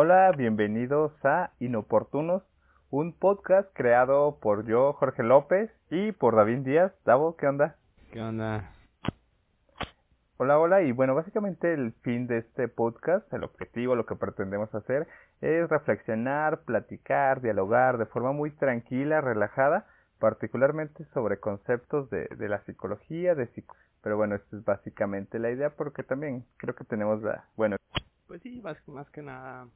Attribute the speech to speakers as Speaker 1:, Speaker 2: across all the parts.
Speaker 1: Hola, bienvenidos a Inoportunos, un podcast creado por yo, Jorge López, y por David Díaz. Davo, ¿qué onda?
Speaker 2: ¿Qué onda?
Speaker 1: Hola, hola, y bueno, básicamente el fin de este podcast, el objetivo, lo que pretendemos hacer, es reflexionar, platicar, dialogar de forma muy tranquila, relajada, particularmente sobre conceptos de, de la psicología, de psico pero bueno, esta es básicamente la idea porque también creo que tenemos la, bueno.
Speaker 2: Pues sí, más, más que nada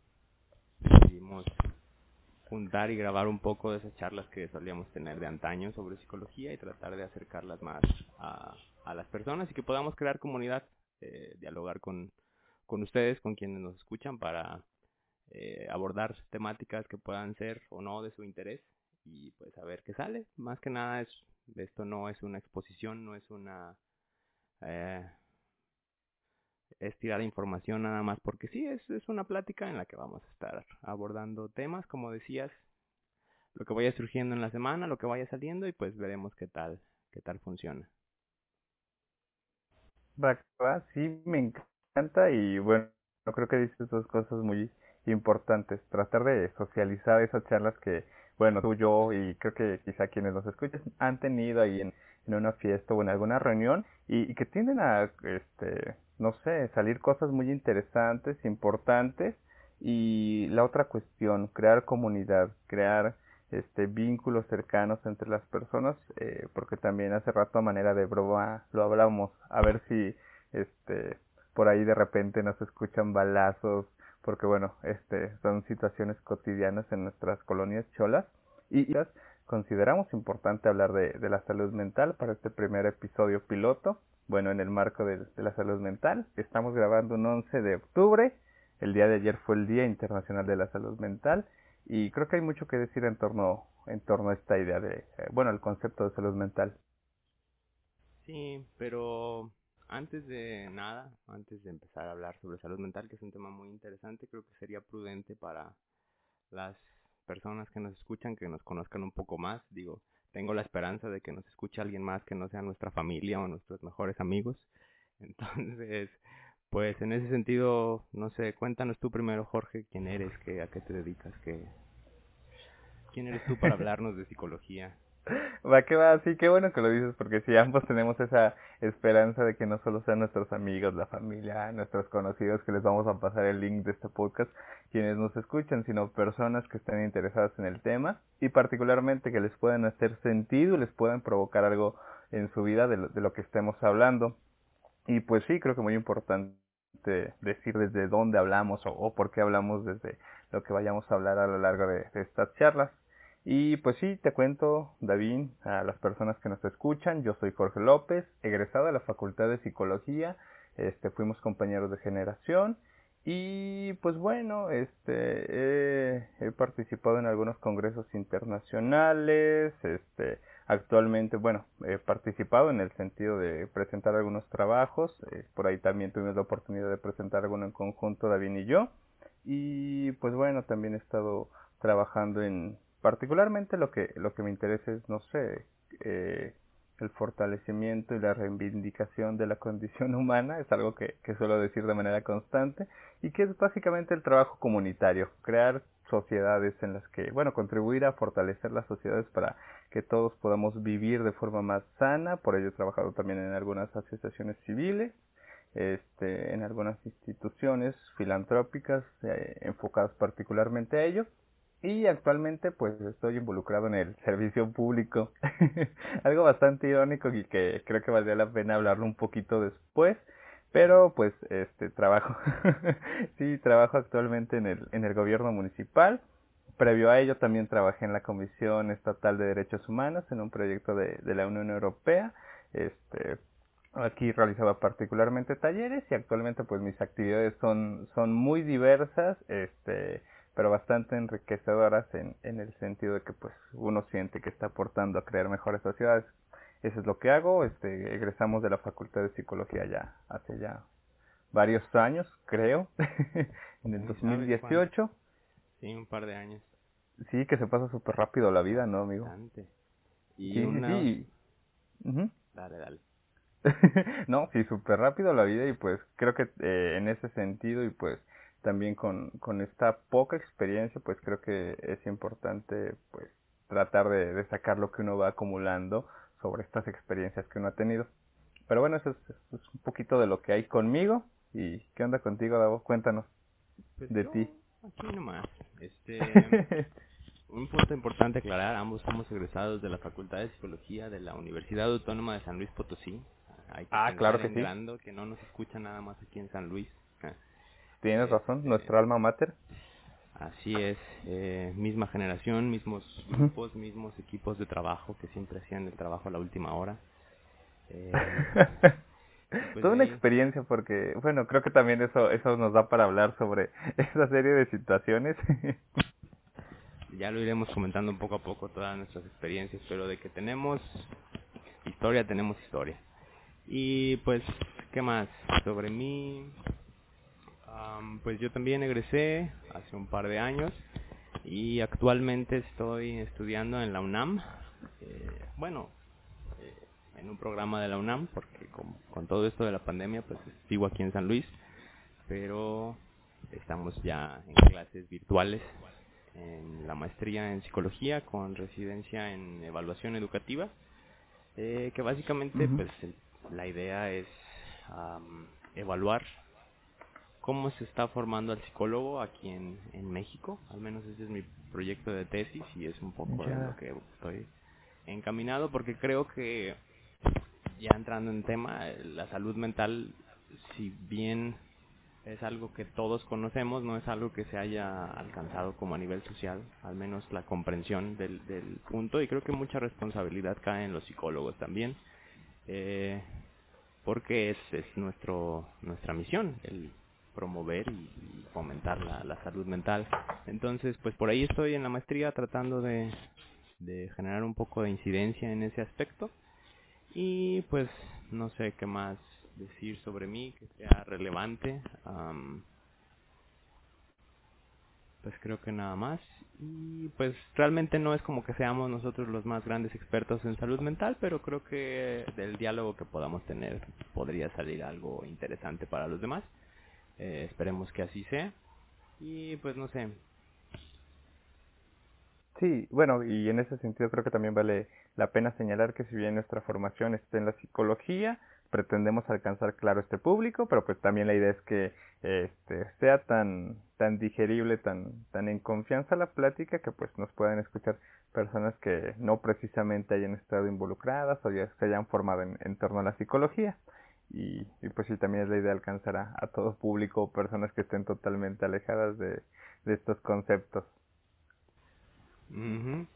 Speaker 2: juntar y grabar un poco de esas charlas que solíamos tener de antaño sobre psicología y tratar de acercarlas más a, a las personas y que podamos crear comunidad, eh, dialogar con, con ustedes, con quienes nos escuchan para eh, abordar temáticas que puedan ser o no de su interés y pues a ver qué sale. Más que nada es, esto no es una exposición, no es una eh, es tirar información nada más porque sí, es, es una plática en la que vamos a estar abordando temas, como decías, lo que vaya surgiendo en la semana, lo que vaya saliendo y pues veremos qué tal, qué tal funciona.
Speaker 1: Sí, me encanta y bueno, creo que dices dos cosas muy importantes. Tratar de socializar esas charlas que, bueno, tú, yo y creo que quizá quienes nos escuchan han tenido ahí en, en una fiesta o en alguna reunión y, y que tienden a, este, no sé, salir cosas muy interesantes, importantes. Y la otra cuestión, crear comunidad, crear este vínculos cercanos entre las personas, eh, porque también hace rato a manera de broma lo hablamos, a ver si este por ahí de repente nos escuchan balazos, porque bueno, este son situaciones cotidianas en nuestras colonias cholas y consideramos importante hablar de la salud mental para este primer episodio piloto bueno, en el marco de, la salud mental. Estamos grabando un 11 de octubre. El día de ayer fue el Día Internacional de la Salud Mental y creo que hay mucho que decir en torno, en torno a esta idea de, eh, bueno, el concepto de salud mental.
Speaker 2: Sí, pero antes de nada, antes de empezar a hablar sobre salud mental, que es un tema muy interesante, creo que sería prudente para las personas que nos escuchan que nos conozcan un poco más. Digo, tengo la esperanza de que nos escuche alguien más que no sea nuestra familia o nuestros mejores amigos. Entonces, pues en ese sentido, no sé, cuéntanos tú primero, Jorge, quién eres, qué, a qué te dedicas, qué, quién eres tú para hablarnos de psicología.
Speaker 1: Va que va, sí, qué bueno que lo dices, porque si ambos tenemos esa esperanza de que no solo sean nuestros amigos, la familia, nuestros conocidos, que les vamos a pasar el link de este podcast, quienes nos escuchan, sino personas que estén interesadas en el tema y particularmente que les puedan hacer sentido y les puedan provocar algo en su vida de lo, de lo que estemos hablando. Y pues sí, creo que muy importante decir desde dónde hablamos o, por qué hablamos desde lo que vayamos a hablar a lo largo de, de estas charlas. Y pues sí, te cuento, David, a las personas que nos escuchan, yo soy Jorge López, egresado de la Facultad de Psicología, este, fuimos compañeros de generación y pues bueno, este, he, participado en algunos congresos internacionales, este, actualmente, bueno, he participado en el sentido de presentar algunos trabajos, eh, por ahí también tuvimos la oportunidad de presentar alguno en conjunto, David y yo, y pues bueno, también he estado trabajando en particularmente lo que lo que me interesa es no sé eh, el fortalecimiento y la reivindicación de la condición humana es algo que, que suelo decir de manera constante y que es básicamente el trabajo comunitario crear sociedades en las que bueno contribuir a fortalecer las sociedades para que todos podamos vivir de forma más sana. Por ello he trabajado también en algunas asociaciones civiles este, en algunas instituciones filantrópicas eh, enfocadas particularmente a ello y actualmente pues estoy involucrado en el servicio público. Algo bastante irónico y que creo que valdría la pena hablarlo un poquito después. Pero pues este trabajo, sí, trabajo actualmente en el, en el gobierno municipal. Previo a ello también trabajé en la Comisión Estatal de Derechos Humanos en un proyecto de, de la Unión Europea. Este, aquí realizaba particularmente talleres y actualmente pues mis actividades son, son muy diversas. Este, pero bastante enriquecedoras en, en el sentido de que pues uno siente que está aportando a crear mejores sociedades. Eso es lo que hago, este, egresamos de la Facultad de Psicología ya hace ya varios años, creo, en el 2018.
Speaker 2: Sí, un par de años.
Speaker 1: Sí, que se pasa súper rápido la vida, ¿no, amigo?
Speaker 2: Bastante.
Speaker 1: Y sí, una... sí.
Speaker 2: Dale, dale.
Speaker 1: no, sí, súper rápido la vida y pues creo que eh, en ese sentido y pues también con, con esta poca experiencia, pues creo que es importante pues tratar de, de sacar lo que uno va acumulando sobre estas experiencias que uno ha tenido. Pero bueno, eso es, es un poquito de lo que hay conmigo. ¿Y qué onda contigo, Davo? Cuéntanos
Speaker 2: Pues
Speaker 1: de ti.
Speaker 2: Aquí nomás. Este, un punto importante aclarar, ambos somos egresados de la Facultad de Psicología de la Universidad Autónoma de San Luis Potosí. Hay que
Speaker 1: Ah, claro que sí.
Speaker 2: que no nos escuchan nada más aquí en San Luis.
Speaker 1: Tienes razón,
Speaker 2: Este,
Speaker 1: nuestra alma mater.
Speaker 2: Así es, eh, misma generación, mismos grupos, mismos equipos de trabajo que siempre hacían el trabajo a la última hora. Eh, pues
Speaker 1: Toda una
Speaker 2: ahí-
Speaker 1: experiencia porque, bueno, creo que también eso eso nos da para hablar sobre esa serie de situaciones.
Speaker 2: ya lo iremos comentando poco a poco todas nuestras experiencias, pero de que tenemos historia, tenemos historia. Y pues, ¿qué más? Sobre mí, am, pues yo también egresé hace un par de años y actualmente estoy estudiando en la UNAM. Eh, bueno, eh, en un programa de la UNAM, porque con, con todo esto de la pandemia, pues sigo aquí en San Luis, pero estamos ya en clases virtuales en la maestría en psicología con residencia en evaluación educativa, eh, que básicamente pues el- la idea es am, evaluar cómo se está formando al psicólogo aquí en, en México, al menos ese es mi proyecto de tesis y es un poco de
Speaker 1: Ya.
Speaker 2: lo que estoy encaminado porque creo que ya entrando en tema, la salud mental, si bien es algo que todos conocemos, no es algo que se haya alcanzado como a nivel social, al menos la comprensión del, del punto, y creo que mucha responsabilidad cae en los psicólogos también, eh, porque es, es nuestro nuestra misión, el promover y, fomentar la, salud mental. Entonces, pues por ahí estoy en la maestría tratando de, generar un poco de incidencia en ese aspecto. Y pues no sé qué más decir sobre mí que sea relevante. pues creo que nada más. Y pues realmente no es como que seamos nosotros los más grandes expertos en salud mental, pero creo que del diálogo que podamos tener podría salir algo interesante para los demás. Eh, esperemos que así sea. Y pues no sé.
Speaker 1: Sí, bueno, y en ese sentido creo que también vale la pena señalar que si bien nuestra formación está en la psicología, pretendemos alcanzar claro este público, pero pues también la idea es que este sea tan tan digerible, tan tan en confianza la plática que pues nos puedan escuchar personas que no precisamente hayan estado involucradas o ya se hayan formado en, en torno a la psicología. Y, y pues sí, también es la idea alcanzar a, a todo público, personas que estén totalmente alejadas de, de estos conceptos.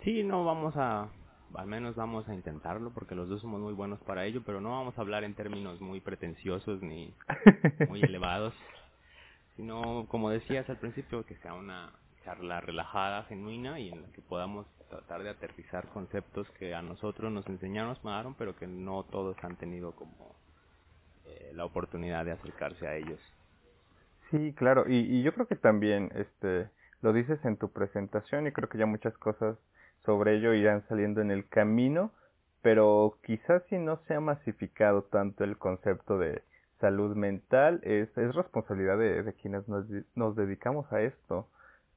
Speaker 2: Sí, no vamos a, al menos vamos a intentarlo porque los dos somos muy buenos para ello, pero no vamos a hablar en términos muy pretenciosos ni muy elevados, sino como decías al principio, que sea una charla relajada, genuina y en la que podamos tratar de aterrizar conceptos que a nosotros nos enseñaron, nos mandaron, pero que no todos han tenido como eh, la oportunidad de acercarse a ellos.
Speaker 1: Sí, claro, y, yo creo que también este lo dices en tu presentación y creo que ya muchas cosas sobre ello irán saliendo en el camino, pero quizás si no se ha masificado tanto el concepto de salud mental, es, es responsabilidad de, quienes nos, nos dedicamos a esto.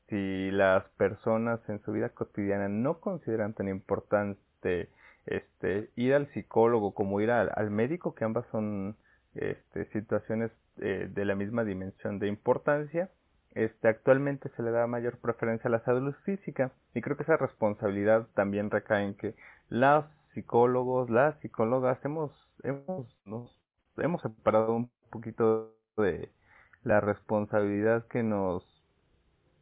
Speaker 1: Si las personas en su vida cotidiana no consideran tan importante este ir al psicólogo como ir al, al médico, que ambas son este, situaciones eh, de la misma dimensión de importancia, este, actualmente se le da mayor preferencia a la salud física. Y creo que esa responsabilidad también recae en que los psicólogos, las psicólogas hemos, hemos, nos hemos separado un poquito de la responsabilidad que nos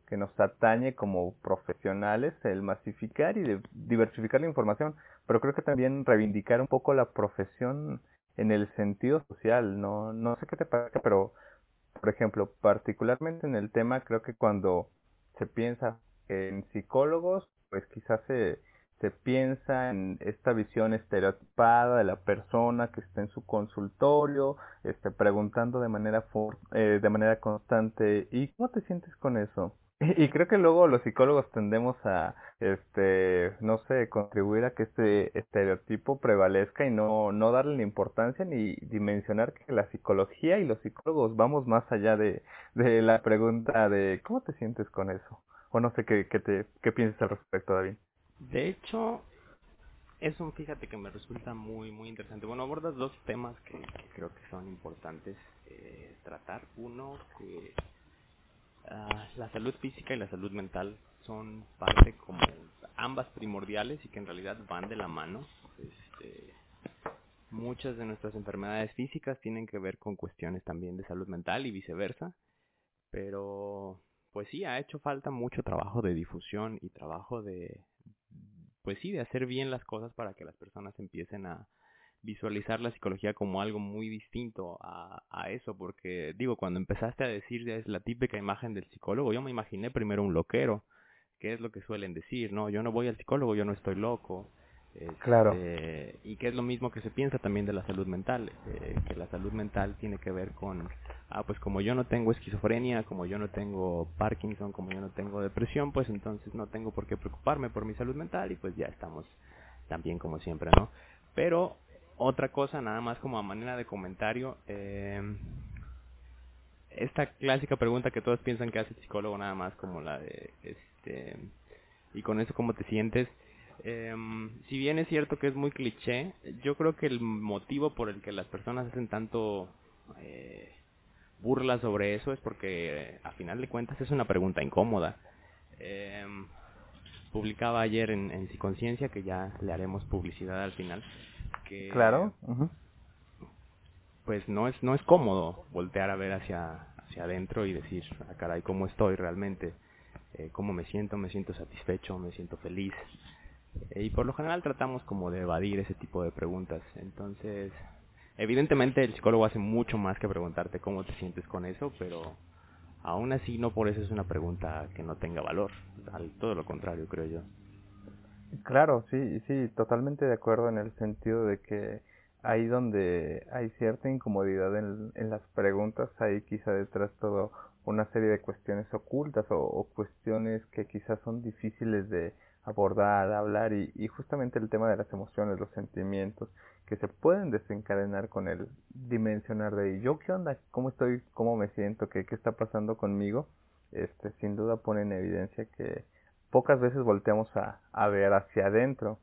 Speaker 1: que nos atañe como profesionales el masificar y de diversificar la información, pero creo que también reivindicar un poco la profesión en el sentido social, no no sé qué te parece, pero por ejemplo, particularmente en el tema, creo que cuando se piensa en psicólogos, pues quizás se, se piensa en esta visión estereotipada de la persona que está en su consultorio, este, preguntando de manera for, eh, de manera constante, ¿y cómo te sientes con eso? Y creo que luego los psicólogos tendemos a, este, no sé, contribuir a que este estereotipo prevalezca y no, no darle la importancia ni dimensionar que la psicología y los psicólogos vamos más allá de, de la pregunta de ¿cómo te sientes con eso? O no sé qué, qué, te, qué piensas al respecto, David.
Speaker 2: De hecho, eso fíjate que me resulta muy, muy interesante. Bueno, abordas dos temas que, creo que son importantes eh, tratar. Uno, que Ah, la salud física y la salud mental son parte como ambas primordiales y que en realidad van de la mano. Este, muchas de nuestras enfermedades físicas tienen que ver con cuestiones también de salud mental y viceversa, pero pues sí, ha hecho falta mucho trabajo de difusión y trabajo de, pues sí, de hacer bien las cosas para que las personas empiecen a, visualizar la psicología como algo muy distinto a, a, eso, porque digo, cuando empezaste a decir es la típica imagen del psicólogo, yo me imaginé primero un loquero, que es lo que suelen decir, ¿no? Yo no voy al psicólogo, yo no estoy loco.
Speaker 1: claro.
Speaker 2: Este, y que es lo mismo que se piensa también de la salud mental, eh, que la salud mental tiene que ver con, ah, pues como yo no tengo esquizofrenia, como yo no tengo Parkinson, como yo no tengo depresión, pues entonces no tengo por qué preocuparme por mi salud mental y pues ya estamos también como siempre, ¿no? Pero otra cosa, nada más como a manera de comentario, eh, esta clásica pregunta que todos piensan que hace psicólogo, nada más como la de, este, y con eso cómo te sientes. Eh, si bien es cierto que es muy cliché, yo creo que el motivo por el que las personas hacen tanto eh, burla sobre eso es porque a final de cuentas es una pregunta incómoda. Eh, publicaba ayer en, en Psiconciencia, que ya le haremos publicidad al final,
Speaker 1: claro
Speaker 2: pues no es no es cómodo voltear a ver hacia hacia adentro y decir ah, caray cómo estoy realmente eh, cómo me siento me siento satisfecho me siento feliz eh, y por lo general tratamos como de evadir ese tipo de preguntas. Entonces evidentemente el psicólogo hace mucho más que preguntarte cómo te sientes con eso pero aún así no por eso es una pregunta que no tenga valor. Al todo lo contrario creo yo
Speaker 1: Claro, sí, sí, totalmente de acuerdo en el sentido de que ahí donde hay cierta incomodidad en, en las preguntas, hay quizá detrás todo una serie de cuestiones ocultas o, cuestiones que quizás son difíciles de abordar, hablar y, y, justamente el tema de las emociones, los sentimientos que se pueden desencadenar con el dimensionar de yo qué onda, cómo estoy, cómo me siento, qué, qué está pasando conmigo, este sin duda pone en evidencia que pocas veces volteamos a, a ver hacia adentro.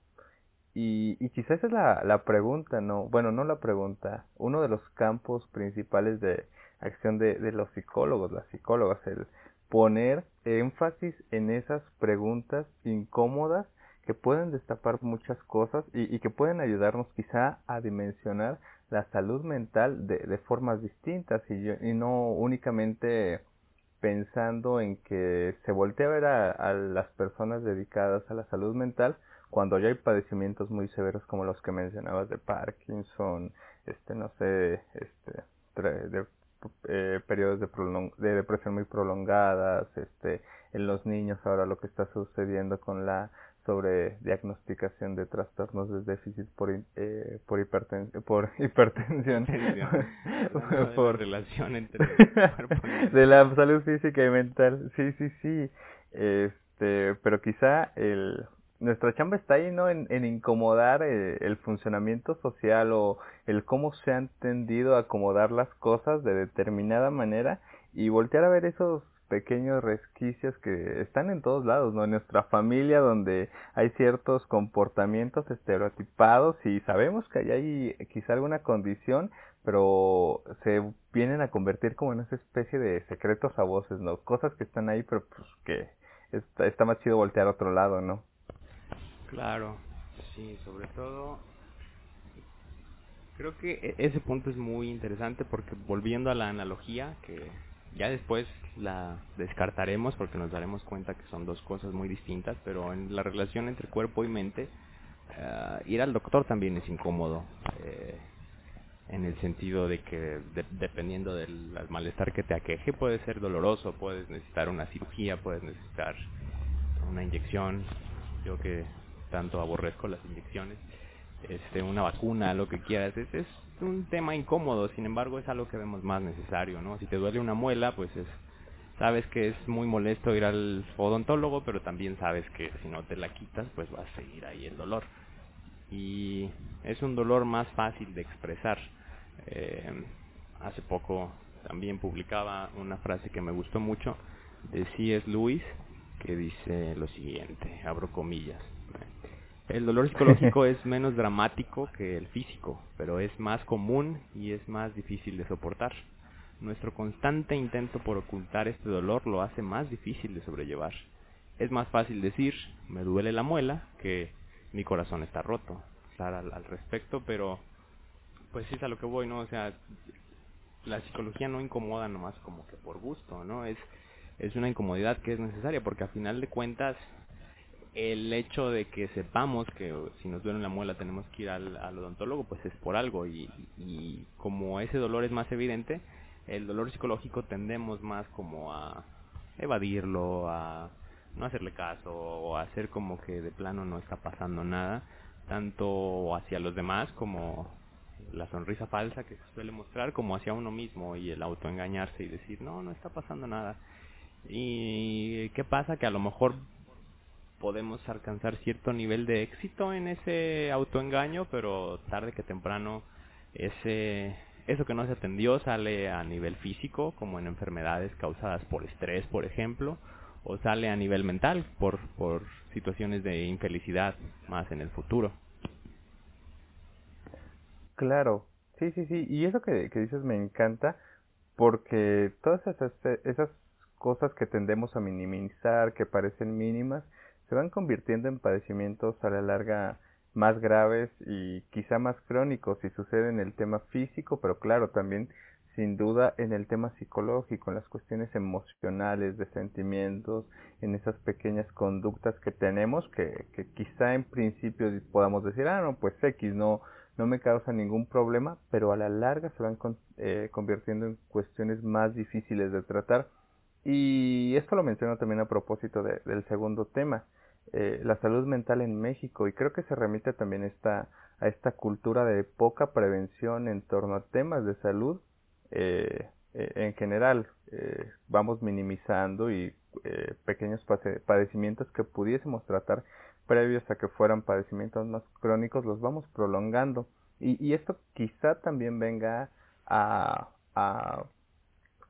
Speaker 1: Y, y quizás esa es la, la pregunta, ¿no? Bueno, no la pregunta, uno de los campos principales de acción de, de los psicólogos, las psicólogas, el poner énfasis en esas preguntas incómodas que pueden destapar muchas cosas y, y, que pueden ayudarnos quizá a dimensionar la salud mental de, de formas distintas y, y no únicamente pensando en que se voltea a ver a, las personas dedicadas a la salud mental cuando ya hay padecimientos muy severos como los que mencionabas de Parkinson, este no sé, este de, eh, periodos de, de depresión muy prolongadas, este en los niños ahora lo que está sucediendo con la sobre diagnosticación de trastornos de déficit por eh, por, hiperten por hipertensión.
Speaker 2: Por relación entre
Speaker 1: de la salud física y mental. Sí sí sí. Este pero quizá el nuestra chamba está ahí no en, en incomodar eh, el funcionamiento social o el cómo se han tendido a acomodar las cosas de determinada manera y voltear a ver esos pequeños resquicios que están en todos lados, ¿no? En nuestra familia donde hay ciertos comportamientos estereotipados y sabemos que hay quizá alguna condición, pero se vienen a convertir como en esa especie de secretos a voces, ¿no? Cosas que están ahí, pero pues que está, está más chido voltear a otro lado, ¿no?
Speaker 2: Claro, sí, sobre todo creo que e-, ese punto es muy interesante porque volviendo a la analogía que ya después la descartaremos porque nos daremos cuenta que son dos cosas muy distintas, pero en la relación entre cuerpo y mente, uh, ir al doctor también es incómodo. Eh, en el sentido de que de, dependiendo del malestar que te aqueje puede ser doloroso, puedes necesitar una cirugía, puedes necesitar una inyección, yo que tanto aborrezco las inyecciones, este, una vacuna, lo que quieras, es, es un tema incómodo, sin embargo es algo que vemos más necesario, ¿no? Si te duele una muela, pues es sabes que es muy molesto ir al odontólogo, pero también sabes que si no te la quitas, pues va a seguir ahí el dolor. Y es un dolor más fácil de expresar. Eh, hace poco también publicaba una frase que me gustó mucho de C.S. Lewis que dice lo siguiente, abro comillas. El dolor psicológico es menos dramático que el físico, pero es más común y es más difícil de soportar. Nuestro constante intento por ocultar este dolor lo hace más difícil de sobrellevar. Es más fácil decir, me duele la muela, que mi corazón está roto. Al, al respecto, pero pues sí es a lo que voy, ¿no? O sea, la psicología no incomoda nomás como que por gusto, ¿no? Es, es una incomodidad que es necesaria porque a final de cuentas el hecho de que sepamos que si nos duele la muela tenemos que ir al, odontólogo, pues es por algo y, y, como ese dolor es más evidente, el dolor psicológico tendemos más como a evadirlo, a no hacerle caso o a hacer como que de plano no está pasando nada, tanto hacia los demás como la sonrisa falsa que se suele mostrar como hacia uno mismo y el autoengañarse y decir no, no está pasando nada. ¿Y qué pasa? Que a lo mejor podemos alcanzar cierto nivel de éxito en ese autoengaño, pero tarde que temprano ese eso que no se atendió sale a nivel físico, como en enfermedades causadas por estrés, por ejemplo, o sale a nivel mental por por situaciones de infelicidad más en el futuro.
Speaker 1: Claro, sí, sí, sí, y eso que, que dices me encanta porque todas esas, esas cosas que tendemos a minimizar, que parecen mínimas, se van convirtiendo en padecimientos a la larga más graves y quizá más crónicos si sucede en el tema físico, pero claro, también sin duda en el tema psicológico, en las cuestiones emocionales, de sentimientos, en esas pequeñas conductas que tenemos que, que quizá en principio podamos decir, ah, no, pues X no, no me causa ningún problema, pero a la larga se van con, eh, convirtiendo en cuestiones más difíciles de tratar y esto lo menciono también a propósito de, del segundo tema, eh, la salud mental en México, y creo que se remite también esta, a esta cultura de poca prevención en torno a temas de salud eh, eh en general. Vamos minimizando y pequeños padecimientos que pudiésemos tratar previos a que fueran padecimientos más crónicos los vamos prolongando. Y, y esto quizá también venga a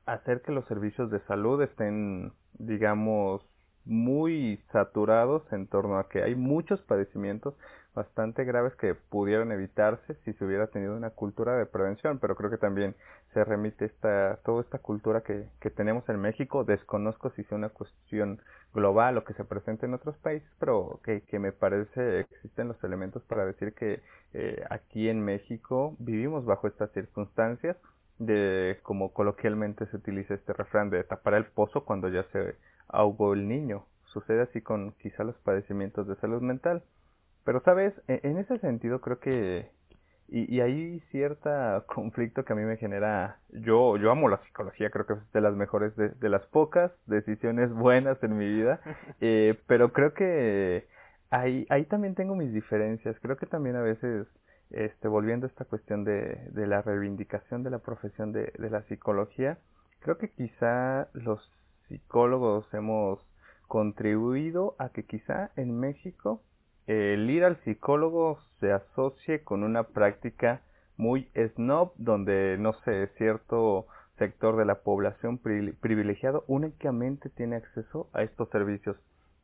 Speaker 1: hacer que los servicios de salud estén, digamos, muy saturados en torno a que hay muchos padecimientos bastante graves que pudieran evitarse si se hubiera tenido una cultura de prevención, pero creo que también se remite esta, toda esta cultura que, que tenemos en México, desconozco si sea una cuestión global o que se presente en otros países, pero que, que me parece existen los elementos para decir que eh, aquí en México vivimos bajo estas circunstancias de como coloquialmente se utiliza este refrán de tapar el pozo cuando ya se ahogó el niño. Sucede así con quizá los padecimientos de salud mental. Pero sabes, e, en ese sentido creo que y, y hay cierta conflicto que a mí me genera. Yo yo amo la psicología, creo que es de las mejores de, de las pocas decisiones buenas en mi vida, eh, pero creo que ahí ahí también tengo mis diferencias. Creo que también a veces este, volviendo a esta cuestión de, la reivindicación de la profesión de, de, la psicología, creo que quizá los psicólogos hemos contribuido a que quizá en México el ir al psicólogo se asocie con una práctica muy snob, donde, no sé, cierto sector de la población privilegiado únicamente tiene acceso a estos servicios,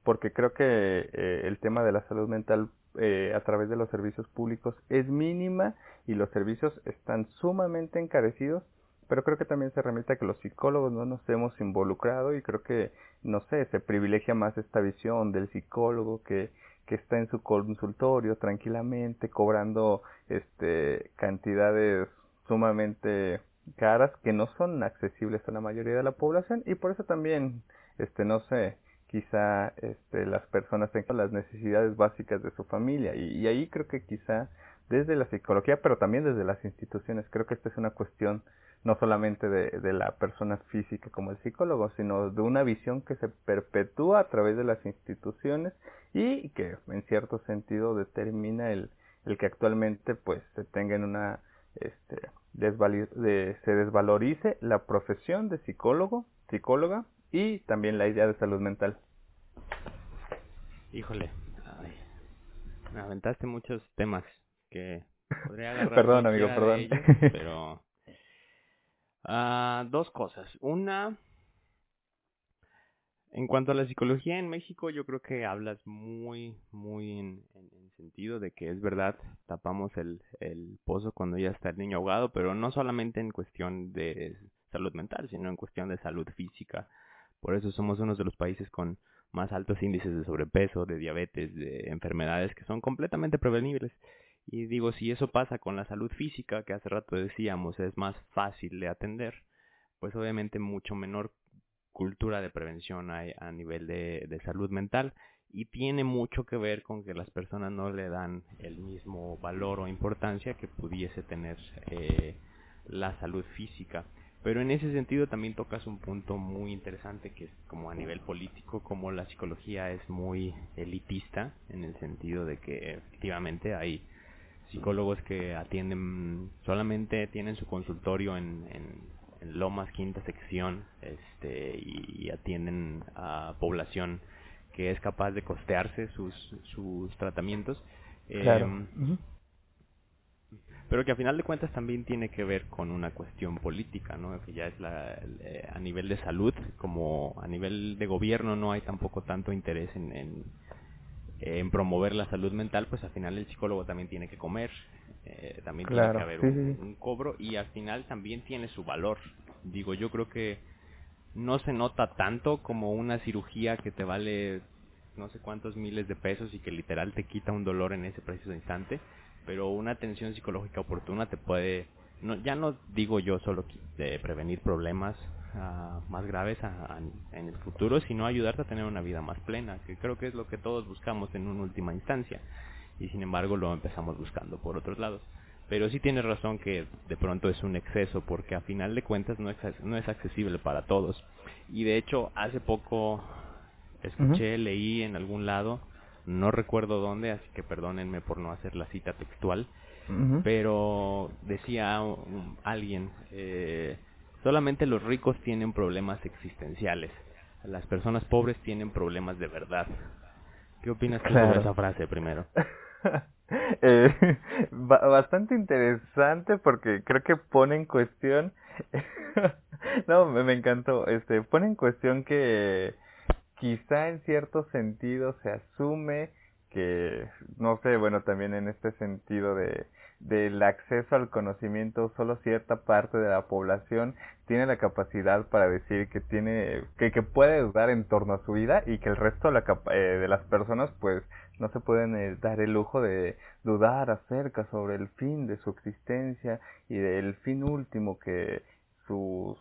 Speaker 1: porque creo que eh, el tema de la salud mental eh, a través de los servicios públicos es mínima y los servicios están sumamente encarecidos, pero creo que también se remite a que los psicólogos no nos hemos involucrado y creo que, no sé, se privilegia más esta visión del psicólogo que, que está en su consultorio tranquilamente cobrando este cantidades sumamente caras que no son accesibles a la mayoría de la población y por eso también este no sé quizá este, las personas tengan las necesidades básicas de su familia. Y, y, ahí creo que quizá desde la psicología pero también desde las instituciones creo que esta es una cuestión no solamente de, de la persona física como el psicólogo sino de una visión que se perpetúa a través de las instituciones y que en cierto sentido determina el, el que actualmente pues se tenga en una este, de, se desvalorice la profesión de psicólogo psicóloga y también la idea de salud mental.
Speaker 2: Híjole, me aventaste muchos temas que podría agarrar.
Speaker 1: perdón, amigo, perdón.
Speaker 2: pero uh, dos cosas. Una, en cuanto a la psicología en México, yo creo que hablas muy, muy en, en, sentido de que es verdad, tapamos el, el pozo cuando ya está el niño ahogado, pero no solamente en cuestión de salud mental, sino en cuestión de salud física. Por eso somos uno de los países con más altos índices de sobrepeso, de diabetes, de enfermedades que son completamente prevenibles. Y digo, si eso pasa con la salud física, que hace rato decíamos es más fácil de atender, pues obviamente mucho menor cultura de prevención hay a nivel de, salud mental y tiene mucho que ver con que las personas no le dan el mismo valor o importancia que pudiese tener eh, la salud física. Pero en ese sentido también tocas un punto muy interesante que es como a nivel político, como la psicología es muy elitista en el sentido de que efectivamente hay psicólogos que atienden, solamente tienen su consultorio en, en, Lomas Quinta Sección este, y, atienden a población que es capaz de costearse sus, sus tratamientos.
Speaker 1: Claro.
Speaker 2: Em, pero que a final de cuentas también tiene que ver con una cuestión política, ¿no? Que ya es la, eh, a nivel de salud, como a nivel de gobierno no hay tampoco tanto interés en, en, promover la salud mental, pues al final el psicólogo también tiene que comer, eh, también tiene que haber un, cobro y al final también tiene su valor. Digo, yo creo que no se nota tanto como una cirugía que te vale no sé cuántos miles de pesos y que literal te quita un dolor en ese preciso instante pero una atención psicológica oportuna te puede, no, ya no digo yo solo de prevenir problemas uh, más graves en el futuro, sino ayudarte a tener una vida más plena, que creo que es lo que todos buscamos en una última instancia, y sin embargo lo empezamos buscando por otros lados. Pero sí tienes razón que de pronto es un exceso, porque a final de cuentas no es, no es accesible para todos. Y de hecho, hace poco escuché, leí en algún lado, no recuerdo dónde, así que perdónenme por no hacer la cita textual, pero decía alguien, eh, solamente los ricos tienen problemas existenciales, las personas pobres tienen problemas de verdad. ¿Qué opinas tú sobre esa frase primero?
Speaker 1: eh, bastante interesante porque creo que pone en cuestión no me, me encantó este pone en cuestión que quizá en cierto sentido se asume que, no sé, bueno, también en este sentido de del acceso al conocimiento, solo cierta parte de la población tiene la capacidad para decir que tiene, que, que puede dudar en torno a su vida y que el resto de, la, eh, de las personas pues no se pueden eh, dar el lujo de dudar acerca sobre el fin de su existencia y del fin último que sus,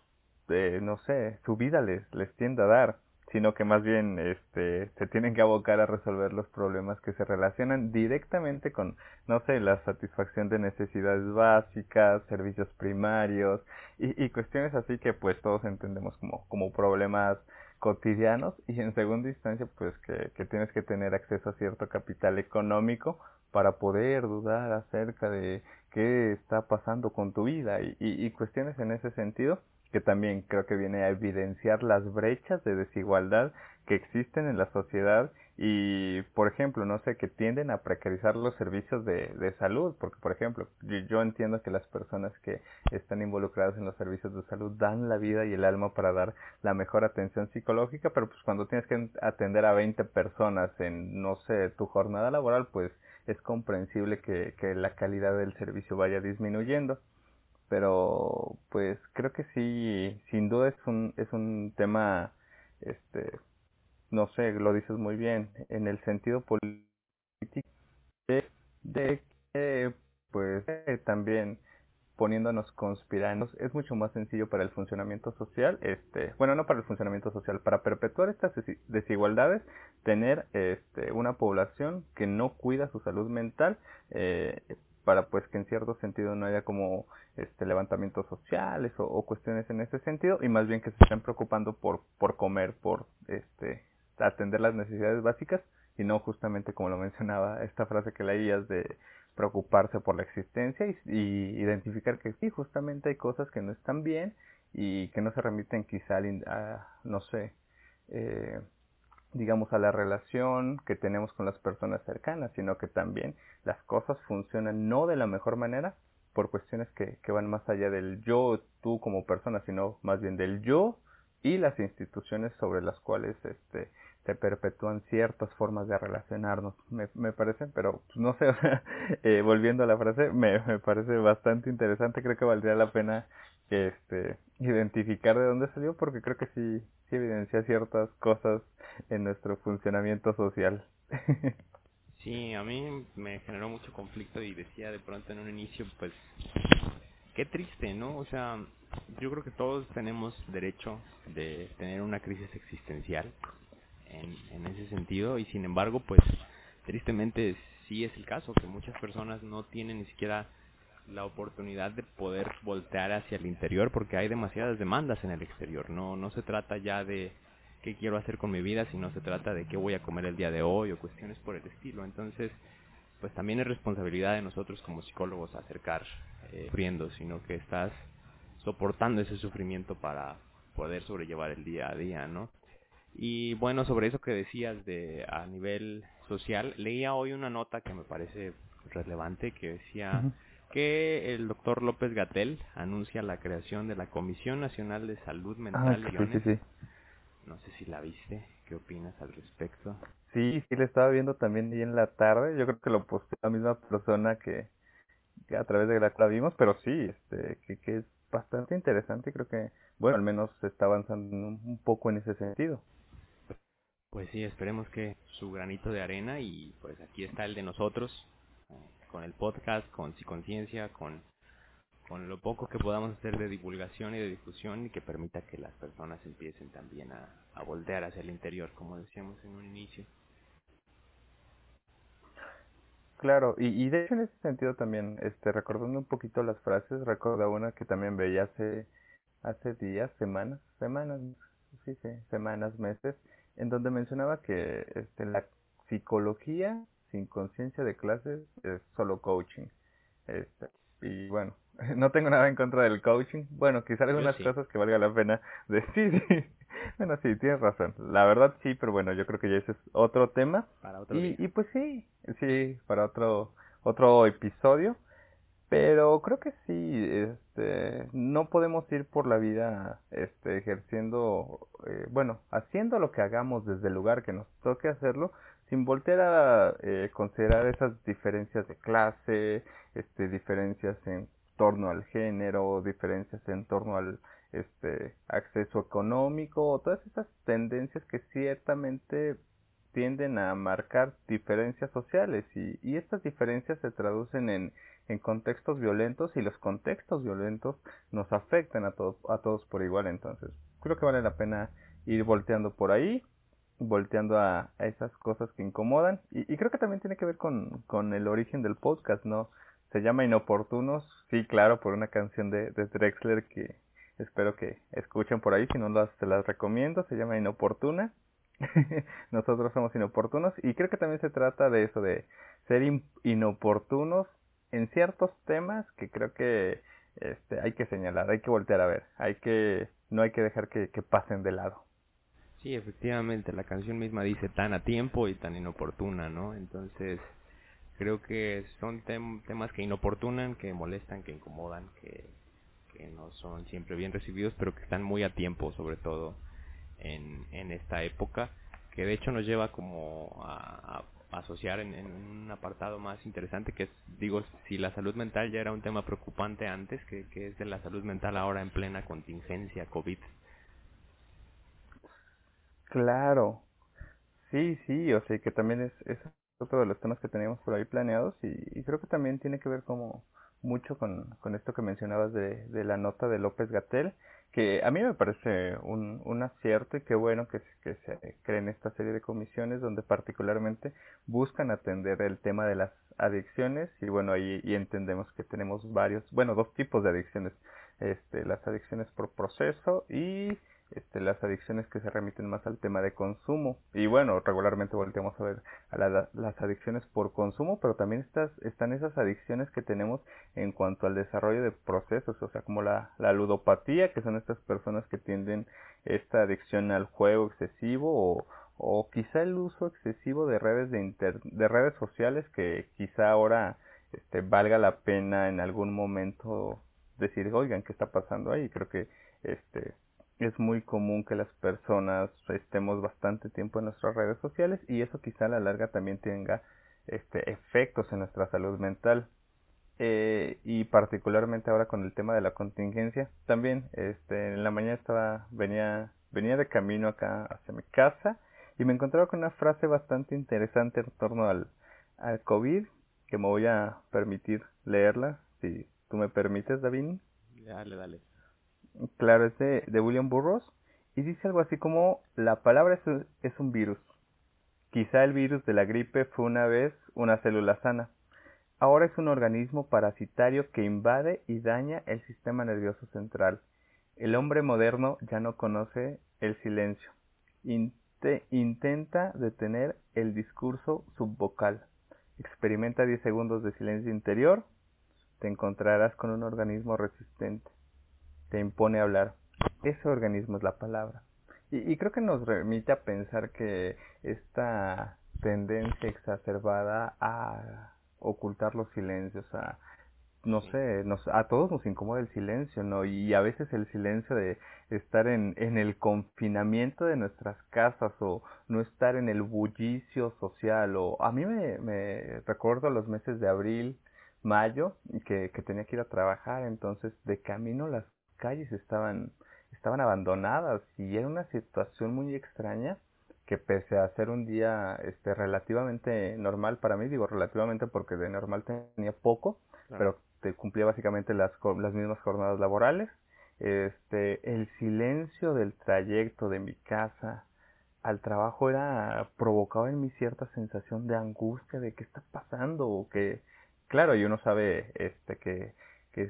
Speaker 1: eh, no sé, su vida les, les tiende a dar sino que más bien este, se tienen que abocar a resolver los problemas que se relacionan directamente con, no sé, la satisfacción de necesidades básicas, servicios primarios y, y cuestiones así que pues todos entendemos como, como problemas cotidianos y en segunda instancia pues que, que tienes que tener acceso a cierto capital económico para poder dudar acerca de qué está pasando con tu vida y, y, y cuestiones en ese sentido que también creo que viene a evidenciar las brechas de desigualdad que existen en la sociedad y, por ejemplo, no sé, que tienden a precarizar los servicios de, de salud, porque, por ejemplo, yo, entiendo que las personas que están involucradas en los servicios de salud dan la vida y el alma para dar la mejor atención psicológica, pero pues cuando tienes que atender a 20 personas en, no sé, tu jornada laboral, pues es comprensible que, que la calidad del servicio vaya disminuyendo pero pues creo que sí, sin duda es un, es un tema, este, no sé, lo dices muy bien, en el sentido político de, que pues eh, también poniéndonos conspirando es mucho más sencillo para el funcionamiento social, este, bueno, no para el funcionamiento social, para perpetuar estas desigualdades, tener este, una población que no cuida su salud mental, eh, para pues que en cierto sentido no haya como este levantamientos sociales o, cuestiones en ese sentido y más bien que se estén preocupando por por comer por este atender las necesidades básicas y no justamente como lo mencionaba esta frase que leías de preocuparse por la existencia y, y identificar que sí justamente hay cosas que no están bien y que no se remiten quizá a, no sé eh, digamos, a la relación que tenemos con las personas cercanas, sino que también las cosas funcionan no de la mejor manera por cuestiones que, que van más allá del yo, tú como persona, sino más bien del yo y las instituciones sobre las cuales este, se perpetúan ciertas formas de relacionarnos, me, me parece, pero pues, no sé, eh, volviendo a la frase, me, me parece bastante interesante, creo que valdría la pena este, identificar de dónde salió, porque creo que sí, sí evidencia ciertas cosas en nuestro funcionamiento social.
Speaker 2: sí, a mí me generó mucho conflicto y decía de pronto en un inicio, pues, qué triste, ¿no? O sea, yo creo que todos tenemos derecho de tener una crisis existencial en, en ese sentido y sin embargo, pues, tristemente sí es el caso, que muchas personas no tienen ni siquiera la oportunidad de poder voltear hacia el interior porque hay demasiadas demandas en el exterior. No, no se trata ya de qué quiero hacer con mi vida, sino se trata de qué voy a comer el día de hoy o cuestiones por el estilo. Entonces, pues también es responsabilidad de nosotros como psicólogos acercar eh, sufriendo, sino que estás soportando ese sufrimiento para poder sobrellevar el día a día, ¿no? Y bueno, sobre eso que decías de a nivel social, leía hoy una nota que me parece relevante que decía que el doctor López Gatel anuncia la creación de la Comisión Nacional de Salud ah, Mental
Speaker 1: ah, sí, sí,
Speaker 2: No sé si la viste, ¿qué opinas al respecto?
Speaker 1: Sí, sí, le estaba viendo también ahí en la tarde, yo creo que lo posteó la misma persona que, a través de la la vimos, pero sí, este, que, que es bastante interesante, creo que, bueno, al menos se está avanzando un poco en ese sentido.
Speaker 2: Pues sí, esperemos que su granito de arena y pues aquí está el de nosotros, con el podcast, con conciencia, con, con lo poco que podamos hacer de divulgación y de difusión y que permita que las personas empiecen también a, a voltear hacia el interior, como decíamos en un inicio.
Speaker 1: Claro, y, y de hecho en ese sentido también, este, recordando un poquito las frases, recuerdo una que también veía hace, hace días, semanas, semanas, sí, sí, semanas, meses, en donde mencionaba que este, la psicología sin conciencia de clases es solo coaching. Este, y bueno, no tengo nada en contra del coaching. Bueno, quizás algunas cosas que valga la pena decir. bueno, sí, tienes razón. La verdad sí, pero bueno, yo creo que ya ese es otro tema.
Speaker 2: Para otro
Speaker 1: y, y pues sí, sí, para otro, otro episodio. Pero creo que sí, este, no podemos ir por la vida este, ejerciendo, eh, bueno, haciendo lo que hagamos desde el lugar que nos toque hacerlo, sin voltear a eh, considerar esas diferencias de clase, este, diferencias en torno al género, diferencias en torno al este, acceso económico, todas esas tendencias que ciertamente tienden a marcar diferencias sociales. Y, y estas diferencias se traducen en, contextos violentos y los contextos violentos nos afectan a, a todos por igual. Entonces creo que vale la pena ir volteando por ahí volteando a, esas cosas que incomodan. Y, creo que también tiene que ver con, con, el origen del podcast, ¿no? Se llama Inoportunos, sí, claro, por una canción de, de Drexler que espero que escuchen por ahí, si no las, se las recomiendo, se llama Inoportuna. Nosotros somos inoportunos y creo que también se trata de eso, de ser inoportunos en ciertos temas que creo que este, hay que señalar, hay que voltear a ver, hay que, no hay que dejar que, que pasen de lado.
Speaker 2: Sí, efectivamente, la canción misma dice tan a tiempo y tan inoportuna, ¿no? Entonces, creo que son temas que inoportunan, que molestan, que incomodan, que, que no son siempre bien recibidos, pero que están muy a tiempo, sobre todo en, en esta época, que de hecho nos lleva como a, asociar en, en, un apartado más interesante, que es, digo, si la salud mental ya era un tema preocupante antes, que, que es de la salud mental ahora en plena contingencia COVID
Speaker 1: Claro, sí, sí, o sea, que también es, es otro de los temas que teníamos por ahí planeados y, creo que también tiene que ver como mucho con, con esto que mencionabas de, de la nota de López Gatel, que a mí me parece un, un acierto y qué bueno que, que se creen esta serie de comisiones donde particularmente buscan atender el tema de las adicciones y bueno, ahí y entendemos que tenemos varios, bueno, dos tipos de adicciones, este, las adicciones por proceso y este, las adicciones que se remiten más al tema de consumo. Y bueno, regularmente volteamos a ver a las adicciones por consumo, pero también estas, están esas adicciones que tenemos en cuanto al desarrollo de procesos, o sea, como la, la ludopatía, que son estas personas que tienden esta adicción al juego excesivo o, o quizá el uso excesivo de redes de, de redes sociales que quizá ahora este, valga la pena en algún momento decir, oigan, ¿qué está pasando ahí? Creo que este es muy común que las personas estemos bastante tiempo en nuestras redes sociales y eso quizá a la larga también tenga este, efectos en nuestra salud mental. Eh, y particularmente ahora con el tema de la contingencia, también este, en la mañana estaba, venía, venía de camino acá hacia mi casa y me encontraba con una frase bastante interesante en torno al, al COVID que me voy a permitir leerla, si tú me permites, David.
Speaker 2: Dale, dale.
Speaker 1: Claro, es de, William Burroughs y dice algo así como la palabra es, un virus. Quizá el virus de la gripe fue una vez una célula sana. Ahora es un organismo parasitario que invade y daña el sistema nervioso central. El hombre moderno ya no conoce el silencio. intenta detener el discurso subvocal. Experimenta 10 segundos de silencio interior. Te encontrarás con un organismo resistente te impone hablar. Ese organismo es la palabra. Y, creo que nos remite a pensar que esta tendencia exacerbada a ocultar los silencios, a no sé, nos, a todos nos incomoda el silencio, ¿no? Y a veces el silencio de estar en, en el confinamiento de nuestras casas o no estar en el bullicio social o a mí me, me recuerdo los meses de abril, mayo que, que tenía que ir a trabajar, entonces de camino las calles estaban, estaban abandonadas y era una situación muy extraña que pese a ser un día este, relativamente normal para mí, digo relativamente porque de normal tenía poco, pero te cumplía básicamente las, las mismas jornadas laborales, este, el silencio del trayecto de mi casa al trabajo era provocaba en mí cierta sensación de angustia de qué está pasando o que claro y uno sabe este que que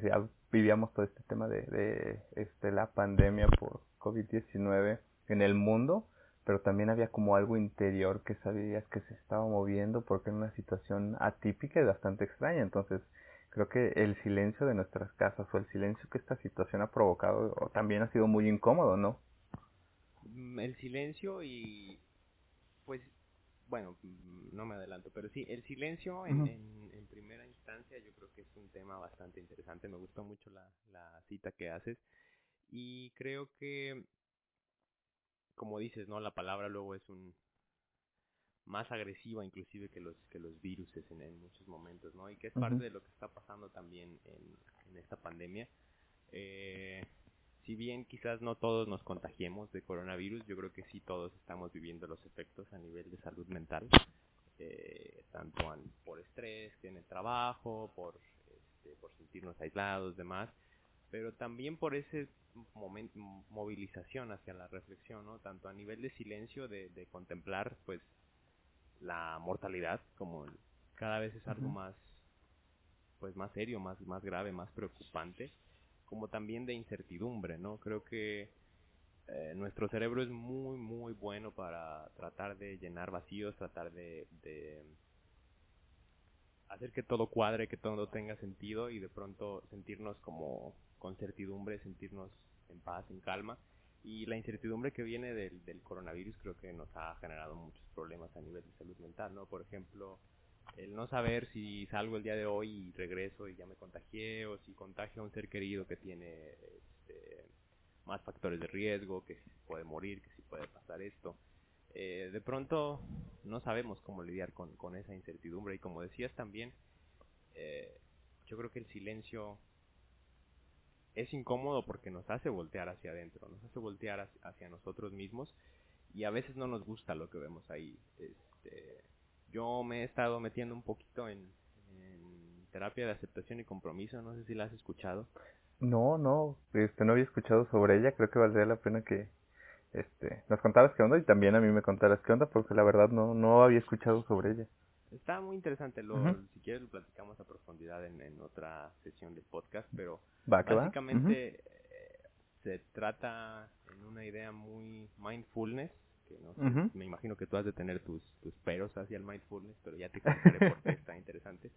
Speaker 1: vivíamos todo este tema de, de este, la pandemia por COVID-19 en el mundo, pero también había como algo interior que sabías que se estaba moviendo porque era una situación atípica y bastante extraña. Entonces, creo que el silencio de nuestras casas o el silencio que esta situación ha provocado también ha sido muy incómodo, ¿no?
Speaker 2: Mm, el silencio y pues bueno, mm, no me adelanto, pero sí, el silencio en, en, primera yo creo que es un tema bastante interesante, me gustó mucho la, la cita que haces y creo que, como dices, ¿no? La palabra luego es un más agresiva inclusive que los que los virus en, en muchos momentos, ¿no? Y que es parte de lo que está pasando también en, en esta pandemia. Eh, si bien quizás no todos nos contagiemos de coronavirus, yo creo que sí todos estamos viviendo los efectos a nivel de salud mental, eh, tanto por estrés en el trabajo, por, este, por sentirnos aislados, demás, pero también por ese momento, movilización hacia la reflexión, ¿no? tanto a nivel de silencio, de, de contemplar pues la mortalidad como cada vez es algo más pues más serio, más, más grave, más preocupante como también de incertidumbre, ¿no? Creo que eh, nuestro cerebro es muy, muy bueno para tratar de llenar vacíos, tratar de, hacer que todo cuadre, que todo tenga sentido y de pronto sentirnos como con certidumbre, sentirnos en paz, en calma. Y la incertidumbre que viene del, del coronavirus creo que nos ha generado muchos problemas a nivel de salud mental, ¿no? Por ejemplo, el no saber si salgo el día de hoy y regreso y ya me contagié o si contagio a un ser querido que tiene este, más factores de riesgo, que si puede morir, que si puede pasar esto. Eh, de pronto no sabemos cómo lidiar con, con, esa incertidumbre y como decías también, eh, yo creo que el silencio es incómodo porque nos hace voltear hacia adentro, nos hace voltear hacia nosotros mismos y a veces no nos gusta lo que vemos ahí. Este, yo me he estado metiendo un poquito en, terapia de aceptación y compromiso, no sé si la has escuchado.
Speaker 1: No, no, este, no había escuchado sobre ella, creo que valdría la pena que este, nos contaras qué onda y también a mí me contaras qué onda, porque la verdad no, no había escuchado sobre ella.
Speaker 2: Está muy interesante, lo, si quieres lo platicamos a profundidad en, otra sesión del podcast, pero básicamente eh, se trata en una idea muy mindfulness, que no sé, me imagino que tú has de tener tus, tus peros hacia el mindfulness, pero ya te explicaré por qué está interesante.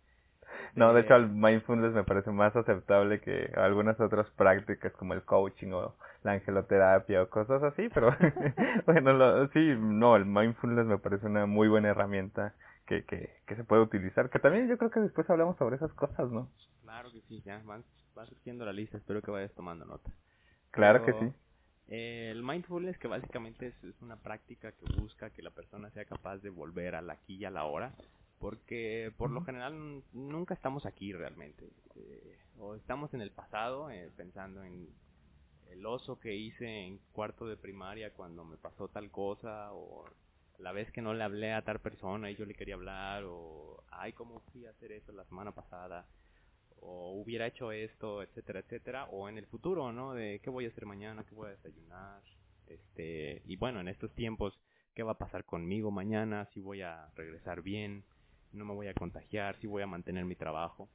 Speaker 1: No, de hecho, el mindfulness me parece más aceptable que algunas otras prácticas como el coaching o la angeloterapia o cosas así, pero bueno, lo- sí, no, el mindfulness me parece una muy buena herramienta que, que, que se puede utilizar, que también yo creo que después hablamos sobre esas cosas, ¿no?
Speaker 2: Claro que sí, ya van, va surgiendo la lista, espero que vayas tomando nota.
Speaker 1: Claro que sí.
Speaker 2: eh, el mindfulness que básicamente es, es una práctica que busca que la persona sea capaz de volver al aquí y a la hora, porque por lo general nunca estamos aquí realmente. eh, o estamos en el pasado eh, pensando en el oso que hice en cuarto de primaria cuando me pasó tal cosa, o la vez que no le hablé a tal persona y yo le quería hablar, o ay, cómo fui a hacer eso la semana pasada o hubiera hecho esto, etcétera, etcétera, o en el futuro, ¿no? De qué voy a hacer mañana, qué voy a desayunar, este, y bueno, en estos tiempos, qué va a pasar conmigo mañana, si voy a regresar bien, no me voy a contagiar, si voy a mantener mi trabajo.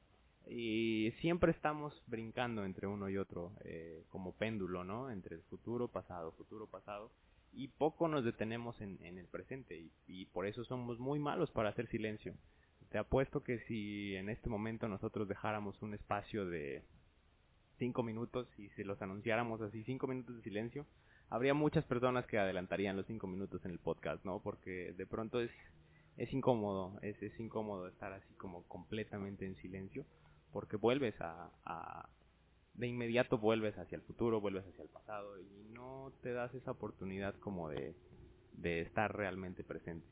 Speaker 2: Y siempre estamos brincando entre uno y otro, eh, como péndulo, ¿no? Entre el futuro, pasado, futuro, pasado. Y poco nos detenemos en, en el presente. Y, y por eso somos muy malos para hacer silencio. Te apuesto que si en este momento nosotros dejáramos un espacio de cinco minutos y se los anunciáramos así, cinco minutos de silencio, habría muchas personas que adelantarían los cinco minutos en el podcast, ¿no? Porque de pronto es, es incómodo, es, es incómodo estar así como completamente en silencio, porque vuelves a, a, de inmediato vuelves hacia el futuro, vuelves hacia el pasado y no te das esa oportunidad como de, de estar realmente presente.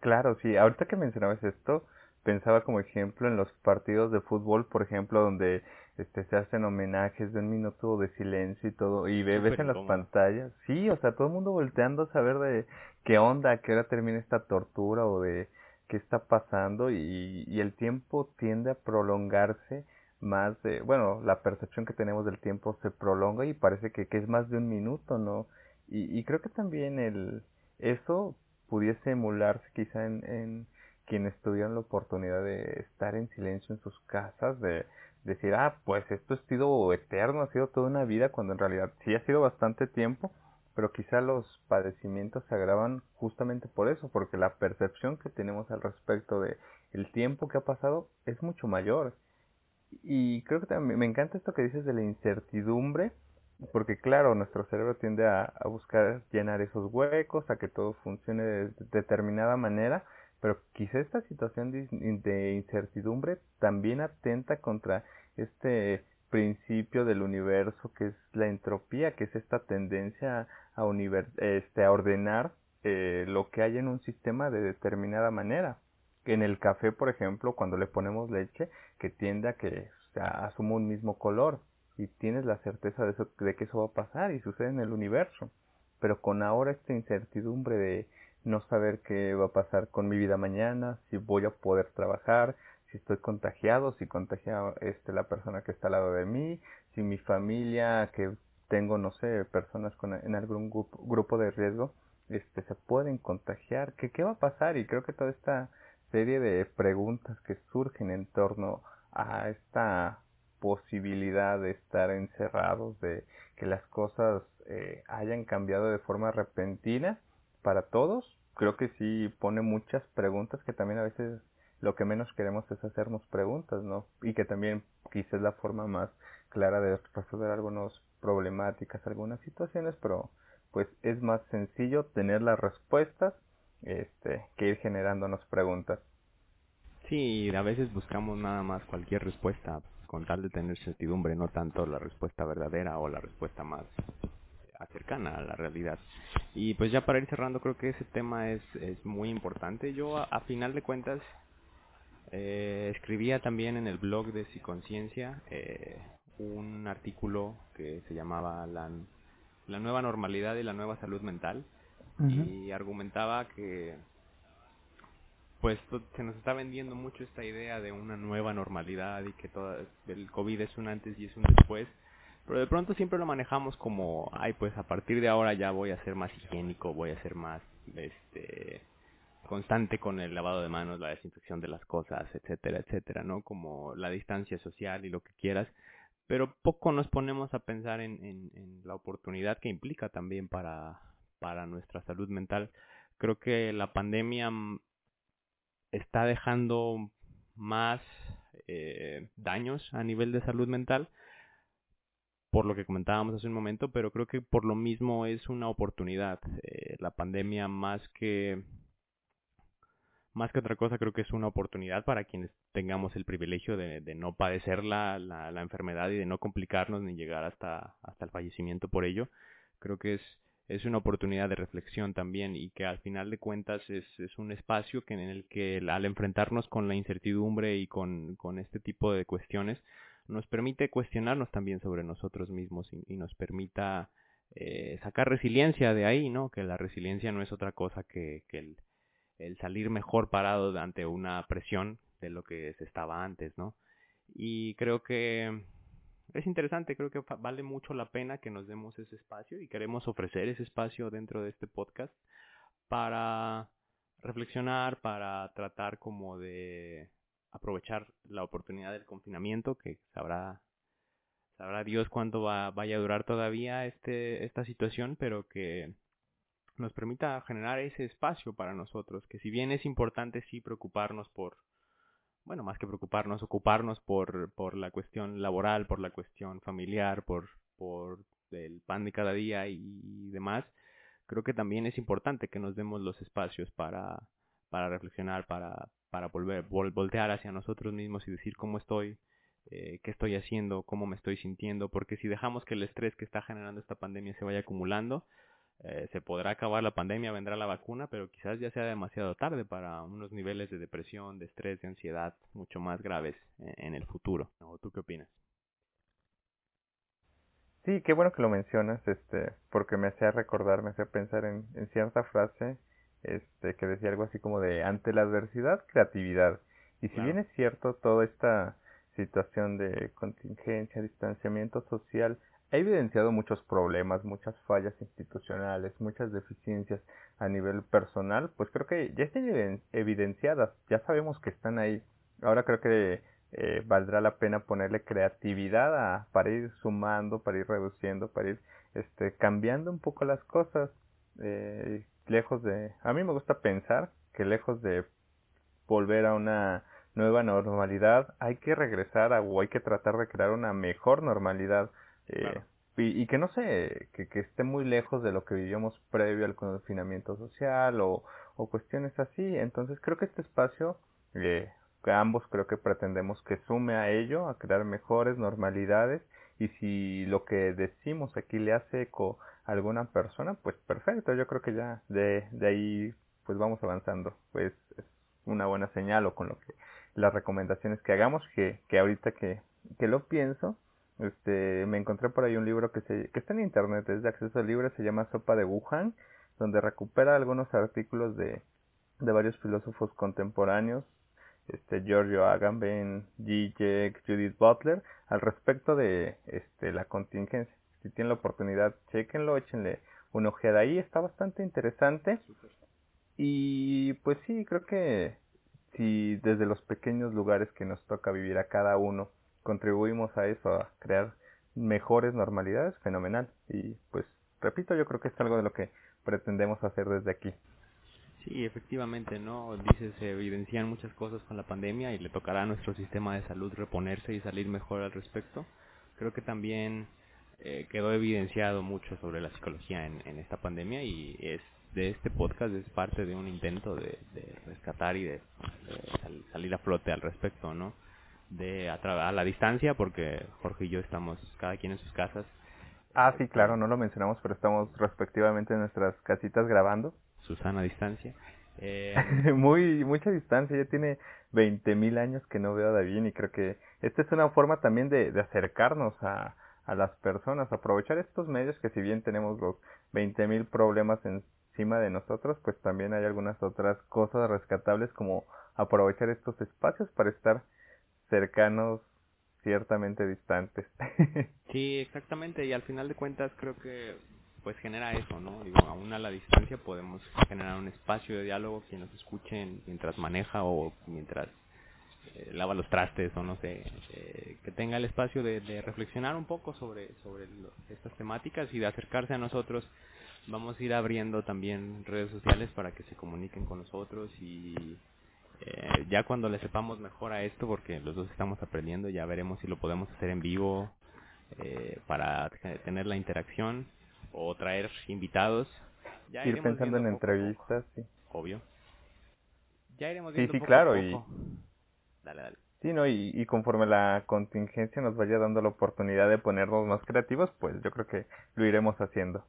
Speaker 1: Claro, sí. Ahorita que mencionabas esto, pensaba como ejemplo en los partidos de fútbol, por ejemplo, donde este se hacen homenajes de un minuto de silencio y todo, y ve- ves en las pantallas, sí, o sea, todo el mundo volteando a saber de qué onda, a qué hora termina esta tortura o de qué está pasando y, y el tiempo tiende a prolongarse más de, bueno, la percepción que tenemos del tiempo se prolonga y parece que, que es más de un minuto, ¿no? Y, y creo que también el, eso pudiese emularse quizá en, en quienes tuvieron la oportunidad de estar en silencio en sus casas, de decir, ah, pues esto ha sido eterno, ha sido toda una vida, cuando en realidad sí ha sido bastante tiempo, pero quizá los padecimientos se agravan justamente por eso, porque la percepción que tenemos al respecto de el tiempo que ha pasado es mucho mayor. Y creo que también me encanta esto que dices de la incertidumbre, porque claro, nuestro cerebro tiende a, a buscar llenar esos huecos, a que todo funcione de determinada manera, pero quizá esta situación de, incertidumbre también atenta contra este principio del universo que es la entropía, que es esta tendencia este, a ordenar eh, lo que hay en un sistema de determinada manera. En el café, por ejemplo, cuando le ponemos leche, que tiende a que asuma un mismo color y tienes la certeza de, eso, de que eso va a pasar y sucede en el universo. Pero con ahora esta incertidumbre de no saber qué va a pasar con mi vida mañana, si voy a poder trabajar, si estoy contagiado, si contagia este, la persona que está al lado de mí, si mi familia, que tengo, no sé, personas con, en algún grupo, grupo de riesgo, este, se pueden contagiar, ¿Qué, ¿qué va a pasar? Y creo que toda esta serie de preguntas que surgen en torno a esta posibilidad de estar encerrados, de que las cosas eh, hayan cambiado de forma repentina para todos, creo que sí pone muchas preguntas que también a veces lo que menos queremos es hacernos preguntas, ¿no? Y que también quizás la forma más clara de resolver algunas problemáticas, algunas situaciones, pero pues es más sencillo tener las respuestas este, que ir generándonos preguntas.
Speaker 2: Sí, a veces buscamos nada más cualquier respuesta con tal de tener certidumbre, no tanto la respuesta verdadera o la respuesta más cercana a la realidad. Y pues ya para ir cerrando, creo que ese tema es, es muy importante. Yo a, a final de cuentas eh, escribía también en el blog de Psiconciencia eh, un artículo que se llamaba la, la nueva normalidad y la nueva salud mental uh -huh. y argumentaba que pues se nos está vendiendo mucho esta idea de una nueva normalidad y que todo el COVID es un antes y es un después, pero de pronto siempre lo manejamos como, ay, pues a partir de ahora ya voy a ser más higiénico, voy a ser más este constante con el lavado de manos, la desinfección de las cosas, etcétera, etcétera, ¿no? Como la distancia social y lo que quieras, pero poco nos ponemos a pensar en, en, la oportunidad que implica también para, para nuestra salud mental. Creo que la pandemia mm, está dejando más eh, daños a nivel de salud mental, por lo que comentábamos hace un momento, pero creo que por lo mismo es una oportunidad. Eh, la pandemia más que más que otra cosa creo que es una oportunidad para quienes tengamos el privilegio de, no padecer la, la, enfermedad y de no complicarnos ni llegar hasta, hasta el fallecimiento por ello. Creo que es, es una oportunidad de reflexión también y que al final de cuentas es, es un espacio que en el que al enfrentarnos con la incertidumbre y con, con este tipo de cuestiones nos permite cuestionarnos también sobre nosotros mismos y, nos permita eh, sacar resiliencia de ahí, ¿no? Que la resiliencia no es otra cosa que, el el salir mejor parado ante una presión de lo que se estaba antes, ¿no? Y creo que es interesante, creo que vale mucho la pena que nos demos ese espacio y queremos ofrecer ese espacio dentro de este podcast para reflexionar, para tratar como de aprovechar la oportunidad del confinamiento que sabrá sabrá Dios cuánto va, vaya a durar todavía este esta situación, pero que nos permita generar ese espacio para nosotros, que si bien es importante sí preocuparnos por, bueno, más que preocuparnos, ocuparnos por, por la cuestión laboral, por la cuestión familiar, por, por el pan de cada día y, demás, creo que también es importante que nos demos los espacios para, para reflexionar, para, para volver, voltear hacia nosotros mismos y decir cómo estoy, eh, qué estoy haciendo, cómo me estoy sintiendo, porque si dejamos que el estrés que está generando esta pandemia se vaya acumulando, eh, se podrá acabar la pandemia, vendrá la vacuna, pero quizás ya sea demasiado tarde para unos niveles de depresión, de estrés, de ansiedad mucho más graves en, el futuro. ¿O tú qué opinas?
Speaker 1: Sí, qué bueno que lo mencionas, este, porque me hacía recordar, me hacía pensar en, en cierta frase, este, que decía algo así como de ante la adversidad, creatividad. Y si bien es cierto toda esta situación de contingencia, distanciamiento social, ha evidenciado muchos problemas, muchas fallas institucionales, muchas deficiencias a nivel personal, pues creo que ya están evidenciadas, ya sabemos que están ahí. Ahora creo que eh, valdrá la pena ponerle creatividad a, para ir sumando, para ir reduciendo, para ir este, cambiando un poco las cosas. Eh, lejos de... A mí me gusta pensar que lejos de volver a una nueva normalidad, hay que regresar a, o hay que tratar de crear una mejor normalidad eh, y, que no sé, que, que, esté muy lejos de lo que vivíamos previo al confinamiento social o, o cuestiones así. Entonces creo que este espacio, eh, que ambos creo que pretendemos que sume a ello, a crear mejores normalidades y si lo que decimos aquí le hace eco alguna persona, pues perfecto, yo creo que ya de, de ahí pues vamos avanzando, pues es una buena señal o con lo que las recomendaciones que hagamos, que, que ahorita que, que lo pienso, este, me encontré por ahí un libro que, se, que está en internet, es de acceso libre, se llama Sopa de Wuhan, donde recupera algunos artículos de, de varios filósofos contemporáneos, este, Giorgio Agamben, Zizek, Judith Butler, al respecto de este, la contingencia. Si tienen la oportunidad, chequenlo, échenle una ojeada ahí, está bastante interesante. Y pues sí, creo que si desde los pequeños lugares que nos toca vivir a cada uno, contribuimos a eso, a crear mejores normalidades, fenomenal. Y pues, repito, yo creo que es algo de lo que pretendemos hacer desde aquí.
Speaker 2: Sí, efectivamente, ¿no? Dices, se evidencian muchas cosas con la pandemia y le tocará a nuestro sistema de salud reponerse y salir mejor al respecto. Creo que también eh, quedó evidenciado mucho sobre la psicología en, en, esta pandemia y es de este podcast es parte de un intento de, de rescatar y de, salir a flote al respecto, ¿no? de a, a, la distancia porque Jorge y yo estamos cada quien en sus casas.
Speaker 1: Ah, sí, claro, no lo mencionamos, pero estamos respectivamente en nuestras casitas grabando.
Speaker 2: Susana distancia. Eh...
Speaker 1: Muy mucha distancia, ya tiene 20.000 mil años que no veo a David y creo que esta es una forma también de, de acercarnos a, a las personas, aprovechar estos medios que si bien tenemos los 20.000 mil problemas encima de nosotros, pues también hay algunas otras cosas rescatables como aprovechar estos espacios para estar cercanos, ciertamente distantes.
Speaker 2: sí, exactamente, y al final de cuentas creo que pues genera eso, ¿no? Digo, aún a la distancia podemos generar un espacio de diálogo, quien nos escuche mientras maneja o mientras eh, lava los trastes o no sé, eh, que tenga el espacio de, de, reflexionar un poco sobre, sobre estas temáticas y de acercarse a nosotros. Vamos a ir abriendo también redes sociales para que se comuniquen con nosotros y eh, ya cuando le sepamos mejor a esto, porque los dos estamos aprendiendo, ya veremos si lo podemos hacer en vivo eh, para tener la interacción o traer invitados.
Speaker 1: Ya ir pensando en entrevistas, sí.
Speaker 2: Obvio. Ya iremos
Speaker 1: viendo
Speaker 2: Sí,
Speaker 1: sí, claro.
Speaker 2: Y...
Speaker 1: Dale, dale. Sí, ¿no? Y, y conforme la contingencia nos vaya dando la oportunidad de ponernos más creativos, pues yo creo que lo iremos haciendo.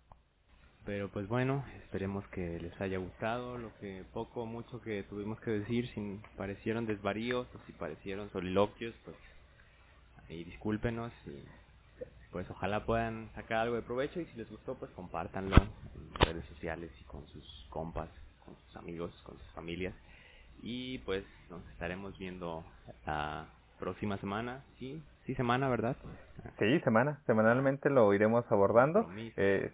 Speaker 2: Pero pues bueno, esperemos que les haya gustado lo que poco o mucho que tuvimos que decir, si parecieron desvaríos o si parecieron soliloquios, pues ahí discúlpenos y pues ojalá puedan sacar algo de provecho y si les gustó pues compártanlo en redes sociales y con sus compas, con sus amigos, con sus familias y pues nos estaremos viendo la próxima semana, sí, sí semana, ¿verdad?
Speaker 1: Sí, semana, semanalmente lo iremos abordando. Eh,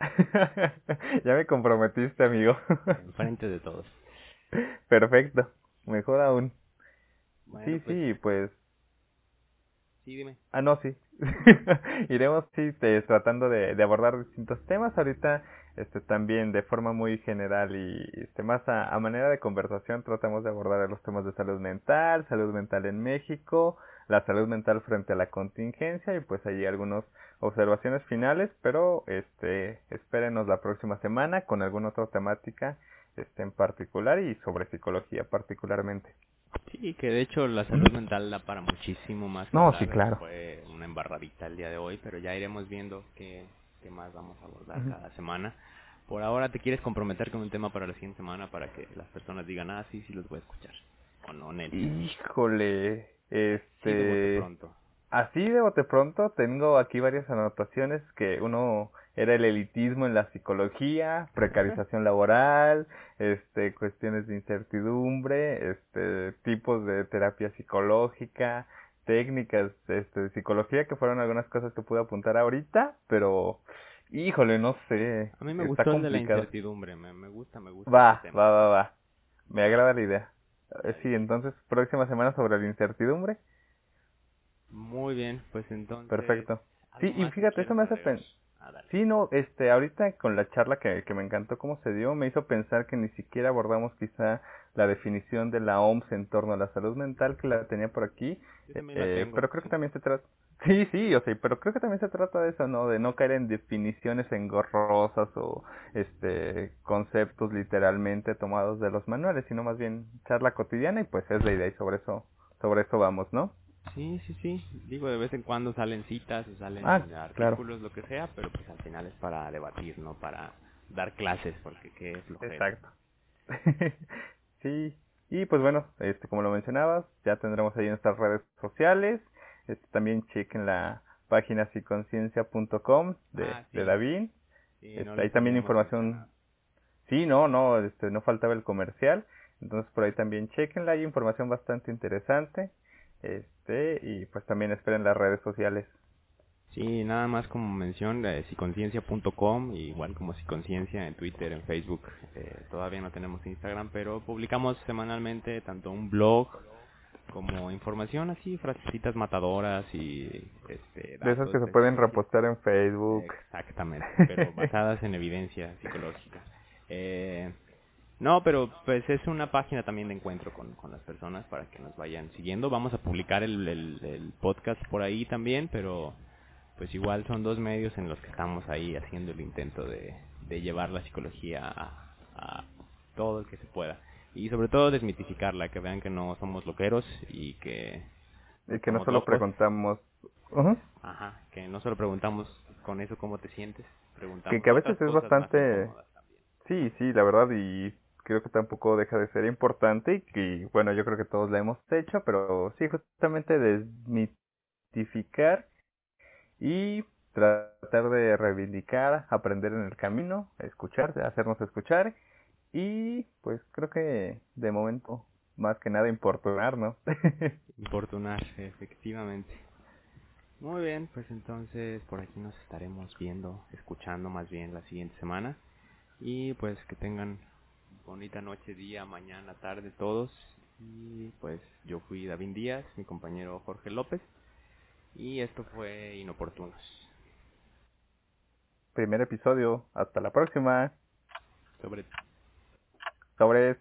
Speaker 1: ya me comprometiste, amigo.
Speaker 2: frente de todos.
Speaker 1: Perfecto. Mejor aún. sí, pues sí, pues.
Speaker 2: Sí, dime.
Speaker 1: Ah, no, sí. Iremos, sí, tratando de, de, abordar distintos temas. Ahorita, este, también de forma muy general y este, más a, a manera de conversación, tratamos de abordar los temas de salud mental, salud mental en México, la salud mental frente a la contingencia y pues ahí algunas observaciones finales, pero este espérenos la próxima semana con alguna otra temática este en particular y sobre psicología particularmente.
Speaker 2: Sí, que de hecho la salud mental da para muchísimo más.
Speaker 1: No, sí, claro.
Speaker 2: Fue una embarradita el día de hoy, pero ya iremos viendo qué, qué más vamos a abordar cada semana. Por ahora, ¿te quieres comprometer con un tema para la siguiente semana para que las personas digan, ah, sí, sí los voy a escuchar? ¿O no, Nelly?
Speaker 1: Híjole, este, así de bote pronto tengo aquí varias anotaciones que uno era el elitismo en la psicología, precarización laboral, este, cuestiones de incertidumbre, este, tipos de terapia psicológica, técnicas este, de psicología que fueron algunas cosas que pude apuntar ahorita, pero híjole, no sé.
Speaker 2: A mí me gustó el de la incertidumbre, me, me gusta, me gusta.
Speaker 1: Va, va, va, va. Me agrada la idea. Eh, sí, entonces, próxima semana sobre la incertidumbre.
Speaker 2: Muy bien, pues entonces.
Speaker 1: Perfecto. Sí, y fíjate, eso me hace pensar. Ah, sí, no, este, ahorita con la charla que, que me encantó cómo se dio, me hizo pensar que ni siquiera abordamos quizá la definición de la OMS en torno a la salud mental, que la tenía por aquí, eh, pero creo que también se trata, sí, sí, o sea, pero creo que también se trata de eso, ¿no? De no caer en definiciones engorrosas o, este, conceptos literalmente tomados de los manuales, sino más bien charla cotidiana y pues es la idea y sobre eso, sobre eso vamos, ¿no?
Speaker 2: Sí, sí, sí. Digo, de vez en cuando salen citas o salen
Speaker 1: ah,
Speaker 2: artículos, lo que sea, pero pues al final es para debatir, no para dar clases, porque qué es lo
Speaker 1: Exacto. sí, y pues bueno, este como lo mencionabas, ya tendremos ahí nuestras redes sociales. Este, también chequen la página psiconciencia.com de, ah, de David. Este, ahí también información. Sí, no, no, este, no faltaba el comercial. Entonces por ahí también chequenla, hay información bastante interesante. Este, y pues también esperen las redes sociales.
Speaker 2: Sí, nada más como mención, psiconciencia.com, igual como psiconciencia en Twitter, en Facebook. Eh, todavía no tenemos Instagram, pero publicamos semanalmente tanto un blog como información así, frasecitas matadoras y... Este,
Speaker 1: de esas que se pueden repostar en Facebook.
Speaker 2: Exactamente, pero basadas en evidencia psicológica. Eh, no, pero pues es una página también de encuentro con, con las personas para que nos vayan siguiendo. Vamos a publicar el, el, podcast por ahí también, pero pues igual son dos medios en los que estamos ahí haciendo el intento de, de llevar la psicología a, a todo el que se pueda. Y sobre todo desmitificarla, que vean que no somos loqueros y que...
Speaker 1: Y que no solo preguntamos...
Speaker 2: Ajá, que no solo preguntamos con eso cómo te sientes, preguntamos...
Speaker 1: Que, que a veces es bastante... Sí, sí, la verdad, y creo que tampoco deja de ser importante y que, bueno, yo creo que todos la hemos hecho, pero sí, justamente desmitificar y tratar de reivindicar, aprender en el camino, escuchar, hacernos escuchar y pues creo que de momento más que nada importunar, ¿no?
Speaker 2: importunar, efectivamente. Muy bien, pues entonces por aquí nos estaremos viendo, escuchando más bien la siguiente semana y pues que tengan bonita noche, día, mañana, tarde, todos. Y pues yo fui David Díaz, mi compañero Jorge López. Y esto fue Inoportunos.
Speaker 1: Primer episodio. Hasta la próxima.
Speaker 2: Sobre
Speaker 1: Sobre.